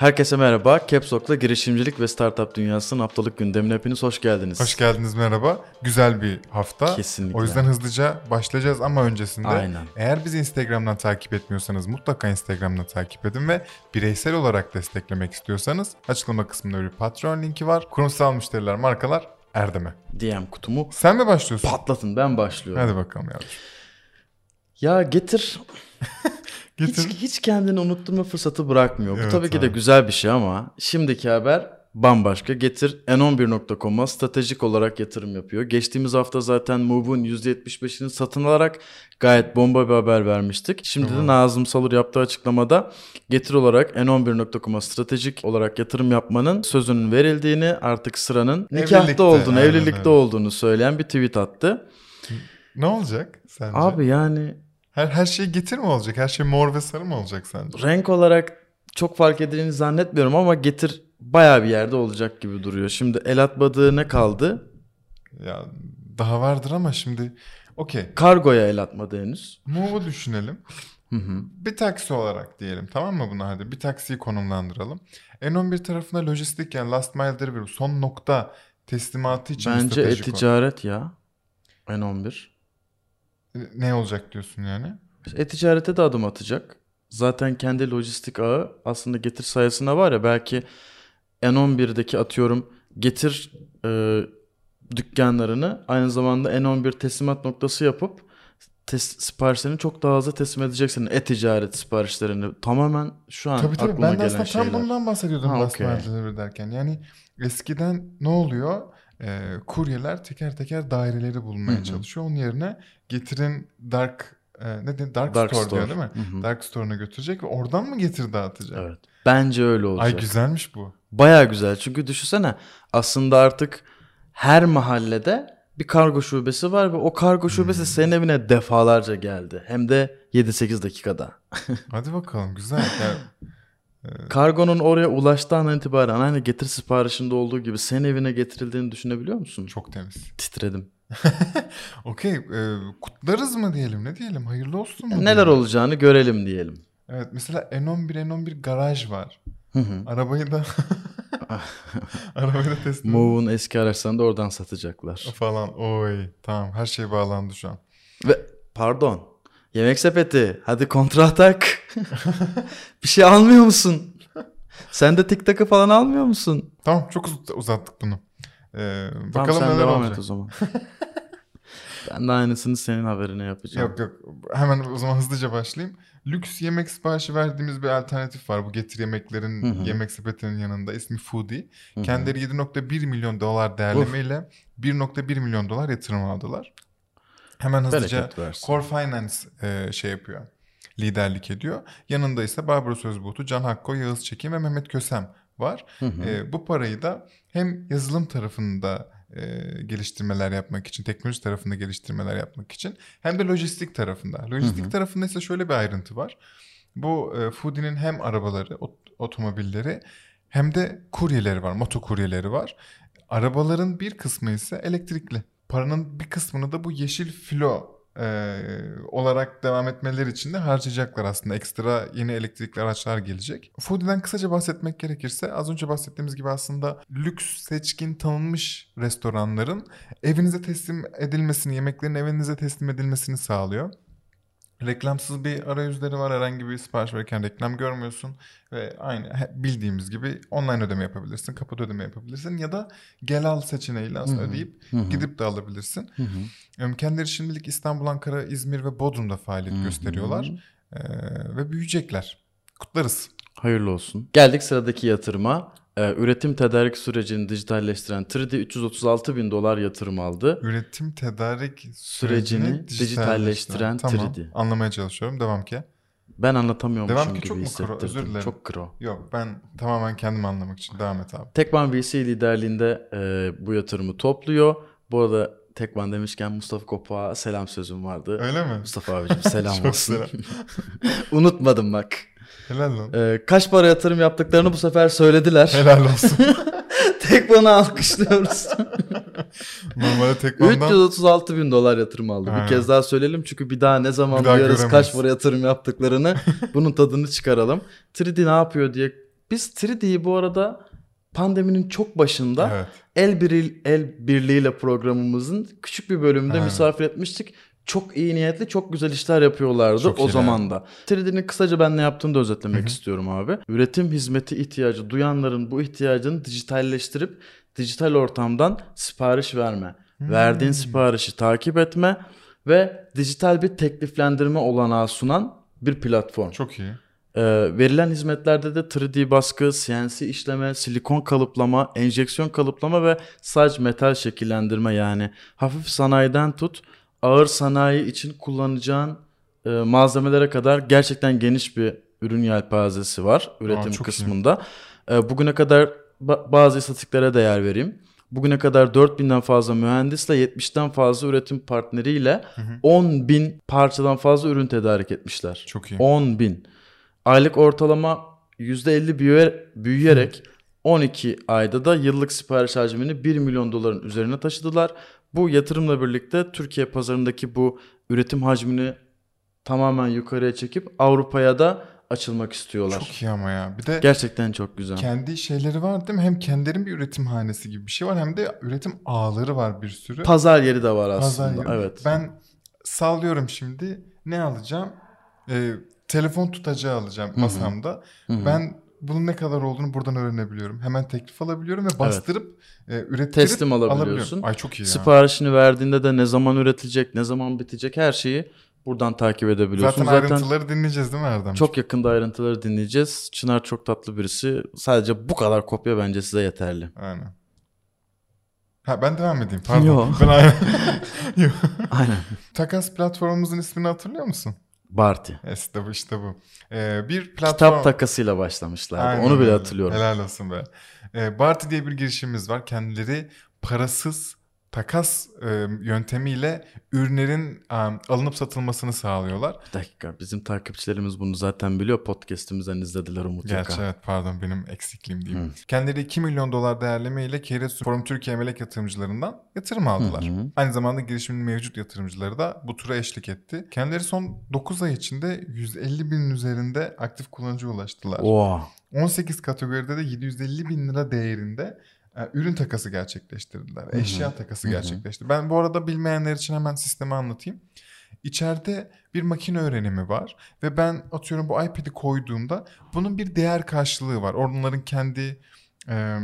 Herkese merhaba. Caps Lock'la girişimcilik ve startup dünyasının haftalık gündemine hepiniz hoş geldiniz. Hoş geldiniz merhaba. Güzel bir hafta. Kesinlikle. O yüzden hızlıca başlayacağız ama öncesinde Aynen. eğer bizi Instagram'dan takip etmiyorsanız mutlaka Instagram'dan takip edin ve bireysel olarak desteklemek istiyorsanız açıklama kısmında bir Patreon linki var. Kurumsal müşteriler, markalar Erdem'e. DM kutumu Sen mi başlıyorsun? patlatın ben başlıyorum. Hadi bakalım yavrum. Ya getir Getir. hiç, hiç kendini unutturma fırsatı bırakmıyor. Bu Evet tabii ki de abi. güzel bir şey ama şimdiki haber bambaşka. Getir n11.com'a stratejik olarak yatırım yapıyor. Geçtiğimiz hafta zaten Move'un %75'ini satın alarak gayet bomba bir haber vermiştik. Şimdi de Nazım Salur yaptığı açıklamada Getir olarak n11.com'a stratejik olarak yatırım yapmanın sözünün verildiğini artık sıranın nikahta Evlilikte, olduğunu, aynen evlilikte öyle. olduğunu söyleyen bir tweet attı. Ne olacak sence? Abi yani Her, her şey getir mi olacak? Her şey mor ve sarı mı olacak sence? renk olarak çok fark edildiğini zannetmiyorum ama getir bayağı bir yerde olacak gibi duruyor. Şimdi el atmadığı ne kaldı? Ya daha vardır ama şimdi okey. Kargoya el atmadı henüz. Move'u düşünelim. Hı hı. Bir taksi olarak diyelim tamam mı buna hadi bir taksiyi konumlandıralım. N11 tarafında lojistik yani last mile delivery son nokta teslimatı için Bence e-ticaret ya. N11. Ne olacak diyorsun yani? E-ticarete de adım atacak. Zaten kendi lojistik ağı aslında getir sayesinde var ya belki N11'deki atıyorum getir e, dükkanlarını aynı zamanda N11 teslimat noktası yapıp tes- siparişlerini çok daha hızlı teslim edeceksin. E-ticaret siparişlerini tamamen şu an Tabii tabii aklıma ben de gelen aslında şeyler. tam bundan bahsediyordum Ha, delivery derken. Yani eskiden ne oluyor? Ee, kuryeler teker teker daireleri bulmaya Hı hı. çalışıyor. Onun yerine getirin dark e, ne de dark, Dark store, store. diyor değil mi? Hı hı. Dark store'una götürecek ve oradan mı getir dağıtacak? Evet. Bence öyle olacak. Ay güzelmiş bu. Baya güzel. Çünkü düşünsene aslında artık her mahallede bir kargo şubesi var ve o kargo Hmm. şubesi senin evine defalarca geldi. Hem de 7-8 dakikada. Hadi bakalım güzel. Yani, Kargonun oraya ulaştığı andan itibaren aynı getir siparişinde olduğu gibi senin evine getirildiğini düşünebiliyor musun? çok temiz. Titredim. Okey e, kutlarız mı diyelim ne diyelim hayırlı olsun mu? Neler diyelim? olacağını görelim diyelim. Evet mesela N11 N11 garaj var. Hı hı. Arabayı da arabayı da teslim Move'un eski araçlarını da oradan satacaklar. falan. Oy tamam her şey bağlandı şu an. Ve pardon. Yemek sepeti. Hadi kontra atak. bir şey almıyor musun? Sen de TikTok'ı falan almıyor musun? Tamam çok uz- uzattık bunu. Ee, Tamam bakalım sen neler devam olacak. et o zaman. ben de aynısını senin haberine yapacağım. Yok yok hemen o zaman hızlıca başlayayım. Lüks yemek siparişi verdiğimiz bir alternatif var. Bu getir yemeklerin Hı hı. yemek sepetinin yanında ismi Foodie. Hı hı. Kendileri 7.1 milyon dolar değerlemeyle 1.1 milyon dolar yatırım aldılar. Hemen hızlıca. Core Finance e, şey yapıyor. Liderlik ediyor. Yanında ise Barbaros Özbuğtu, Can Hakko, Yağız Çekim ve Mehmet Kösem var. Hı hı. E, bu parayı da hem yazılım tarafında e, geliştirmeler yapmak için, teknoloji tarafında geliştirmeler yapmak için hem de lojistik tarafında. Lojistik Hı hı. tarafında ise şöyle bir ayrıntı var. Bu e, Foodie'nin hem arabaları, ot- otomobilleri hem de kuryeleri var, motokuryeleri var. Arabaların bir kısmı ise elektrikli. Paranın bir kısmını da bu yeşil filo e, olarak devam etmeleri için de harcayacaklar aslında. Ekstra yeni elektrikli araçlar gelecek. Foodie'den kısaca bahsetmek gerekirse az önce bahsettiğimiz gibi aslında lüks, seçkin, tanınmış restoranların evinize teslim edilmesini, yemeklerin evinize teslim edilmesini sağlıyor. Reklamsız bir arayüzleri var. Herhangi bir sipariş verirken reklam görmüyorsun. Ve aynı bildiğimiz gibi online ödeme yapabilirsin. Kapıda ödeme yapabilirsin. Ya da gel al seçeneğiyle aslında ödeyip Hı hı. gidip de alabilirsin. Hı hı. Em, Kendileri şimdilik İstanbul, Ankara, İzmir ve Bodrum'da faaliyet Hı hı. gösteriyorlar. Ee, ve büyüyecekler. Kutlarız. Hayırlı olsun. Geldik sıradaki yatırıma. Ee, üretim tedarik sürecini dijitalleştiren 3D 336 bin dolar yatırım aldı. Üretim tedarik Sürecini sürecini dijitalleştiren Tamam. 3D. Anlamaya çalışıyorum. Devam ki. Ben anlatamıyormuşum Devam ki gibi çok mu kro? hissettirdim. Özür dilerim. Çok kro. Yok ben tamamen kendimi anlamak için. Devam et abi. Tekman VC liderliğinde e, bu yatırımı topluyor. Bu arada Tekman demişken Mustafa Kopak'a selam sözüm vardı. Öyle mi? Mustafa abicim selam olsun. Unutmadım bak. Helal lan. E, kaç para yatırım yaptıklarını bu sefer söylediler. Helal olsun. Tekman'ı alkışlıyoruz. Normalde tekmandan 336 bin dolar yatırım aldı. Ha. Bir kez daha söyleyelim çünkü bir daha ne zaman Bir daha duyarız kaç göremeyiz. para yatırım yaptıklarını bunun tadını çıkaralım. 3D ne yapıyor diye Biz 3D'yi bu arada pandeminin çok başında Evet. el, biril, el birliğiyle programımızın küçük bir bölümünde Evet. misafir etmiştik. Çok iyi niyetli, çok güzel işler yapıyorlardı Çok o zaman da. 3D'nin kısaca ben ne yaptığını da özetlemek istiyorum abi. Üretim hizmeti ihtiyacı duyanların bu ihtiyacını dijitalleştirip dijital ortamdan sipariş verme, verdiğin siparişi takip etme ve dijital bir tekliflendirme olanağı sunan bir platform. Çok iyi. Ee, verilen hizmetlerde de 3D baskı, CNC işleme, silikon kalıplama, enjeksiyon kalıplama ve sadece metal şekillendirme yani hafif sanayiden tut ağır sanayi için kullanacağın e, malzemelere kadar gerçekten geniş bir ürün yelpazesi var üretim iyi. kısmında. E, bugüne kadar ba- bazı istatistiklere değer vereyim. Bugüne kadar 4000'den fazla mühendisle 70'ten fazla üretim partneriyle 10.000 parçadan fazla ürün tedarik etmişler. Çok iyi. 10 bin. Aylık ortalama %50 büyüye- büyüyerek 12 ayda da yıllık sipariş hacmini 1 milyon doların üzerine taşıdılar. Bu yatırımla birlikte Türkiye pazarındaki bu üretim hacmini tamamen yukarıya çekip Avrupa'ya da açılmak istiyorlar. Çok iyi ama ya. Bir de Gerçekten çok güzel. kendi şeyleri var değil mi? Hem kendilerinin bir üretim hanesi gibi bir şey var hem de üretim ağları var bir sürü. Pazar yeri de var Pazar aslında. yeri. Evet. Ben sallıyorum şimdi. Ne alacağım? Ee, telefon tutacağı alacağım masamda. Ben bunun ne kadar olduğunu buradan öğrenebiliyorum. Hemen teklif alabiliyorum ve bastırıp e, ürettirip Teslim alabiliyorsun. Ay çok iyi ya. Siparişini verdiğinde de ne zaman üretilecek, ne zaman bitecek her şeyi buradan takip edebiliyorsun. Zaten, ayrıntıları dinleyeceğiz değil mi Erdem? Çok yakında ayrıntıları dinleyeceğiz. Çınar çok tatlı birisi. Sadece bu kadar kopya bence size yeterli. Aynen. Ha ben devam edeyim pardon. Yo. Ben aynen. Yo. Aynen. Takas platformumuzun ismini hatırlıyor musun? Barty. İşte bu işte bu. Ee, bir platform... Kitap takasıyla başlamışlardı. Aynen Onu bile hatırlıyorum. Helal olsun be. Ee, Barty diye bir girişimimiz var. Kendileri parasız takas e, yöntemiyle ürünlerin e, alınıp satılmasını sağlıyorlar. Bir dakika. Bizim takipçilerimiz bunu zaten biliyor. Podcast'imizden izlediler o mutlaka. Gerçi evet pardon benim eksikliğim diyeyim. Kendileri 2 milyon dolar değerleme ile Keyres Forum Türkiye melek yatırımcılarından yatırım aldılar. Hı hı. Aynı zamanda girişimin mevcut yatırımcıları da bu tura eşlik etti. Kendileri son 9 ay içinde 150 binin üzerinde aktif kullanıcıya ulaştılar. Oha. 18 kategoride de 750 bin lira değerinde ürün takası gerçekleştirdiler. Eşya takası gerçekleşti. Ben bu arada bilmeyenler için hemen sistemi anlatayım. İçeride bir makine öğrenimi var ve ben atıyorum bu iPad'i koyduğumda bunun bir değer karşılığı var. Onların kendi e,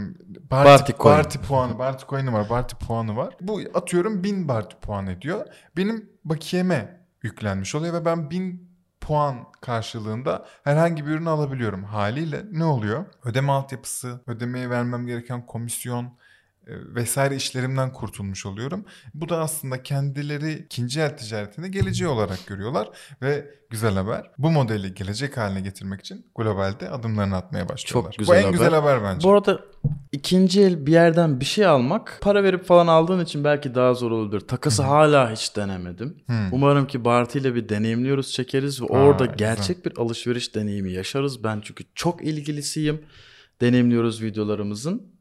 Barty, Barty coin. Barty puanı, Barty coin'i var, Barty puanı var. Bu atıyorum 1000 Barty puan ediyor. Benim bakiyeme yüklenmiş oluyor ve ben 1000 puan karşılığında herhangi bir ürünü alabiliyorum. Haliyle ne oluyor? Ödeme altyapısı, ödemeye vermem gereken komisyon vesaire işlerimden kurtulmuş oluyorum. Bu da aslında kendileri ikinci el ticaretini geleceği olarak görüyorlar ve güzel haber. Bu modeli gelecek haline getirmek için globalde adımlarını atmaya başlıyorlar. güzel Bu en haber. güzel haber bence. Bu arada ikinci el bir yerden bir şey almak para verip falan aldığın için belki daha zor olabilir. Takası hala hiç denemedim. Hmm. Umarım ki Barty ile bir deneyimliyoruz, çekeriz ve orada güzel. gerçek bir alışveriş deneyimi yaşarız. Ben çünkü çok ilgilisiyim. Deneyimliyoruz videolarımızın.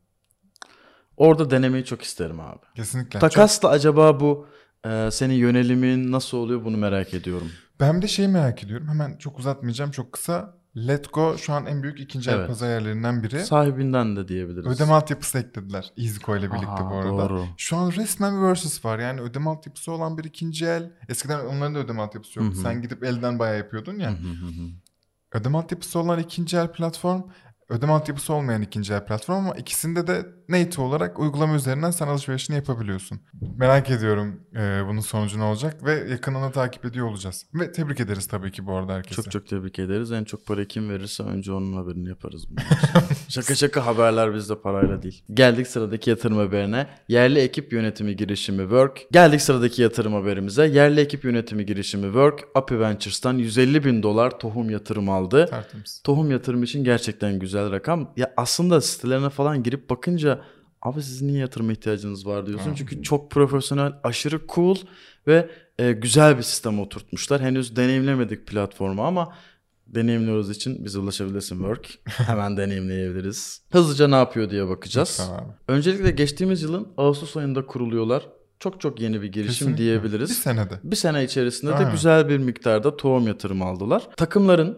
Orada denemeyi çok isterim abi. Kesinlikle. Takasla acaba bu e, senin yönelimin nasıl oluyor bunu merak ediyorum. Ben de şeyi merak ediyorum. Hemen çok uzatmayacağım. Çok kısa. Letgo şu an en büyük ikinci el Evet. pazar yerlerinden biri. Sahibinden de diyebiliriz. Ödeme altyapısı eklediler EasyCo ile birlikte Aha, bu arada. doğru. Şu an resmen bir versus var. Yani ödeme altyapısı olan bir ikinci el. Eskiden onların da ödeme altyapısı yoktu. Hı hı. Sen gidip elden bayağı yapıyordun ya. Hı hı hı hı. Ödeme altyapısı olan ikinci el platform, ödeme altyapısı olmayan ikinci el platform ama ikisinde de native olarak uygulama üzerinden sen alışverişini yapabiliyorsun. Merak ediyorum e, bunun sonucu ne olacak ve yakından da takip ediyor olacağız. Ve tebrik ederiz tabii ki bu arada herkese. Çok çok tebrik ederiz. En çok para kim verirse önce onun haberini yaparız. şaka şaka haberler bizde parayla değil. Geldik sıradaki yatırım haberine. Yerli ekip yönetimi girişimi Work. Geldik sıradaki yatırım haberimize. Yerli ekip yönetimi girişimi Work. Api Ventures'tan 150 bin dolar tohum yatırım aldı. Tertemiz. Tohum yatırım için gerçekten güzel rakam. Ya aslında sitelerine falan girip bakınca abi sizin niye yatırıma ihtiyacınız var diyorsun. Hı. Çünkü çok profesyonel, aşırı cool ve e, güzel bir sistem oturtmuşlar. Henüz deneyimlemedik platformu ama deneyimliyoruz için bize ulaşabilirsin Work. Hemen deneyimleyebiliriz. Hızlıca ne yapıyor diye bakacağız. Abi. Öncelikle geçtiğimiz yılın Ağustos ayında kuruluyorlar. Çok çok yeni bir girişim Kesinlikle. diyebiliriz. Bir senede. Bir sene içerisinde de Aynen. güzel bir miktarda tohum yatırım aldılar. Takımların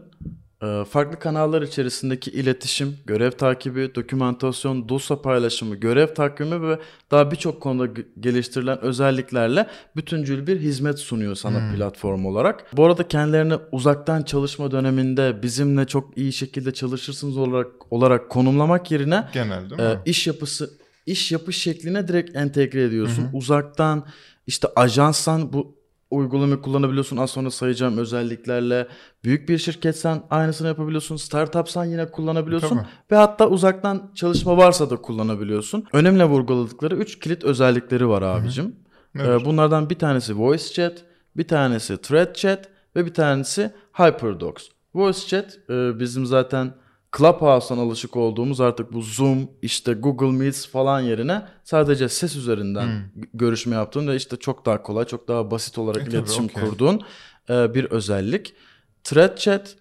farklı kanallar içerisindeki iletişim, görev takibi, dokümantasyon, dosya paylaşımı, görev takvimi ve daha birçok konuda geliştirilen özelliklerle bütüncül bir hizmet sunuyor sana platform olarak. Bu arada kendilerini uzaktan çalışma döneminde bizimle çok iyi şekilde çalışırsınız olarak olarak konumlamak yerine Genel değil mi? e, iş yapısı iş yapış şekline direkt entegre ediyorsun. Uzaktan işte ajanssan bu uygulamayı kullanabiliyorsun. Az sonra sayacağım özelliklerle. Büyük bir şirketsen aynısını yapabiliyorsun. Startupsan yine kullanabiliyorsun. Tabii. Ve hatta uzaktan çalışma varsa da kullanabiliyorsun. Önemli vurguladıkları 3 kilit özellikleri var abicim. Evet. Ee, bunlardan bir tanesi voice chat, bir tanesi thread chat ve bir tanesi HyperDocs. Voice chat e, bizim zaten Clubhouse'dan alışık olduğumuz artık bu Zoom, işte Google Meets falan yerine sadece ses üzerinden g- görüşme yaptığın ve işte çok daha kolay, çok daha basit olarak E, tabii, iletişim okey. kurduğun e, bir özellik. Thread chat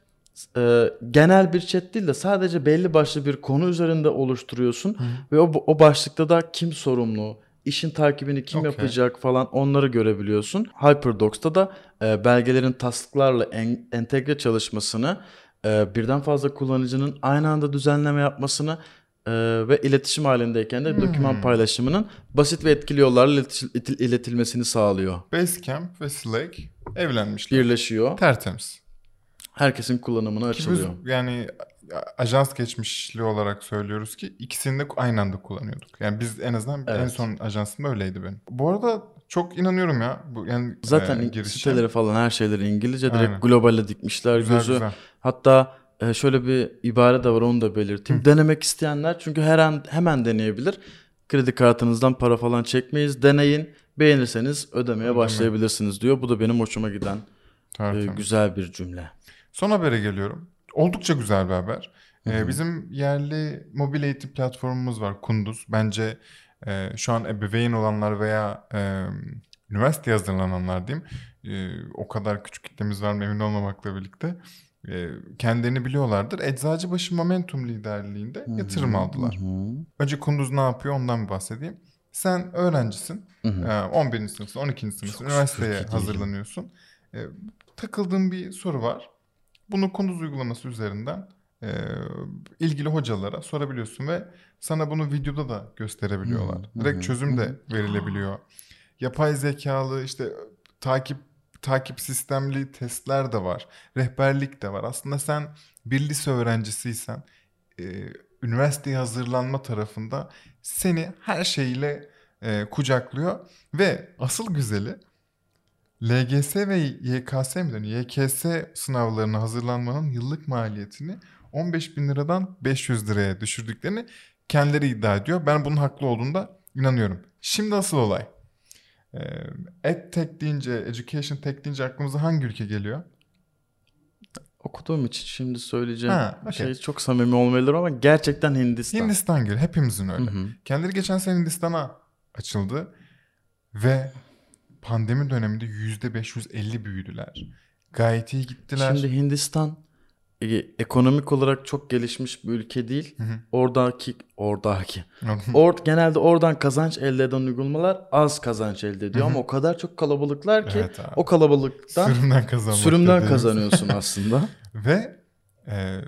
e, genel bir chat değil de sadece belli başlı bir konu üzerinde oluşturuyorsun ve o, o başlıkta da kim sorumlu, işin takibini kim Okey. yapacak falan onları görebiliyorsun. HyperDocs'ta da e, belgelerin tasklarla en- entegre çalışmasını, e, birden fazla kullanıcının aynı anda düzenleme yapmasını e, ve iletişim halindeyken de doküman paylaşımının basit ve etkili yollarla iletiş- iletilmesini sağlıyor. Basecamp ve Slack evlenmişler. Birleşiyor. Tertemiz. Herkesin kullanımına Ki biz açılıyor. yani ajans geçmişli olarak söylüyoruz ki ikisini de aynı anda kullanıyorduk. Yani biz en azından en Evet. son ajansımda öyleydi benim. Bu arada çok inanıyorum ya. Bu yani Zaten e, girişe. siteleri falan her şeyleri İngilizce direkt Aynen. globale dikmişler Güzel, gözü. güzel. Hatta e, şöyle bir ibare de var onu da belirteyim. Denemek isteyenler çünkü her an hemen deneyebilir. Kredi kartınızdan para falan çekmeyiz. Deneyin. Beğenirseniz ödemeye başlayabilirsiniz diyor. Bu da benim hoşuma giden e, güzel bir cümle. Son habere geliyorum. Oldukça güzel bir haber. Ee, bizim yerli mobil eğitim platformumuz var Kunduz. Bence e, şu an ebeveyn olanlar veya e, üniversite hazırlananlar diyeyim. e, o kadar küçük kitlemiz var mı emin olmamakla birlikte. e, kendilerini biliyorlardır. Eczacıbaşı Momentum liderliğinde yatırım aldılar. Önce Kunduz ne yapıyor ondan bir bahsedeyim. Sen öğrencisin. e, 11. sınıfsın, 12. sınıfsın. Üniversiteye hazırlanıyorsun. E, takıldığın bir soru var. Bunu Kunduz uygulaması üzerinden e, ilgili hocalara sorabiliyorsun ve sana bunu videoda da gösterebiliyorlar. Direkt çözüm de verilebiliyor. Yapay zekalı işte takip takip sistemli testler de var. Rehberlik de var. Aslında sen bir lise öğrencisiysen e, üniversiteye hazırlanma tarafında seni her şeyle e, kucaklıyor ve asıl güzeli LGS ve YKS mi deniyor? YKS sınavlarına hazırlanmanın yıllık maliyetini 15 bin liradan 500 liraya düşürdüklerini kendileri iddia ediyor. Ben bunun haklı olduğunda inanıyorum. Şimdi asıl olay. Ee, EdTech deyince, Education Tech deyince aklımıza hangi ülke geliyor? Okuduğum için şimdi söyleyeceğim Ha, okey. şey çok samimi olmayabilir ama gerçekten Hindistan. Hindistan geliyor. Hepimizin öyle. Hı hı. Kendileri geçen sene Hindistan'a açıldı ve pandemi döneminde %550 büyüdüler. Gayet iyi gittiler. Şimdi Hindistan e, ekonomik olarak çok gelişmiş bir ülke değil. Oradaki oradaki Or, genelde oradan kazanç elde eden uygulamalar az kazanç elde ediyor ama o kadar çok kalabalıklar ki Evet abi. o kalabalıktan Sürümden sürümden kazanıyorsun aslında. Ve e,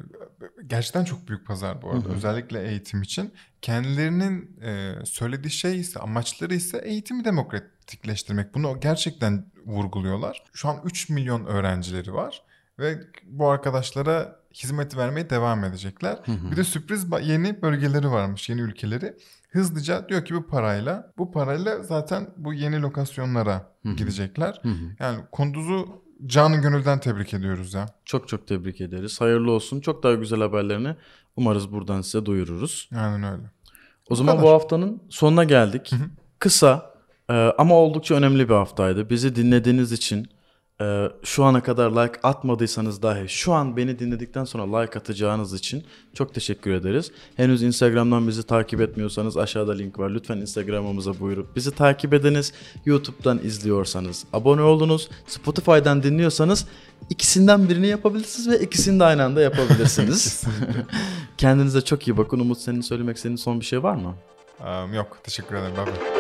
gerçekten çok büyük pazar bu arada. Özellikle eğitim için. Kendilerinin e, söylediği şey ise amaçları ise eğitimi demokratikleştirmek. Bunu gerçekten vurguluyorlar. Şu an 3 milyon öğrencileri var. Ve bu arkadaşlara hizmet vermeye devam edecekler. Bir de sürpriz yeni bölgeleri varmış, yeni ülkeleri. Hızlıca diyor ki bu parayla, bu parayla zaten bu yeni lokasyonlara gidecekler. Yani Kunduz'u canı gönülden tebrik ediyoruz ya. Çok çok tebrik ederiz. Hayırlı olsun. Çok daha güzel haberlerini umarız buradan size duyururuz. Aynen öyle. O zaman kadar. bu haftanın sonuna geldik. Kısa e, ama oldukça önemli bir haftaydı. Bizi dinlediğiniz için e, şu ana kadar like atmadıysanız dahi şu an beni dinledikten sonra like atacağınız için çok teşekkür ederiz. Henüz Instagram'dan bizi takip etmiyorsanız aşağıda link var. Lütfen Instagram'ımıza buyurup bizi takip ediniz. YouTube'dan izliyorsanız abone olunuz. Spotify'dan dinliyorsanız ikisinden birini yapabilirsiniz ve ikisini de aynı anda yapabilirsiniz. Kendinize çok iyi bakın. Umut senin söylemek istediğin son bir şey var mı? Am, yok teşekkür ederim. Bye bye.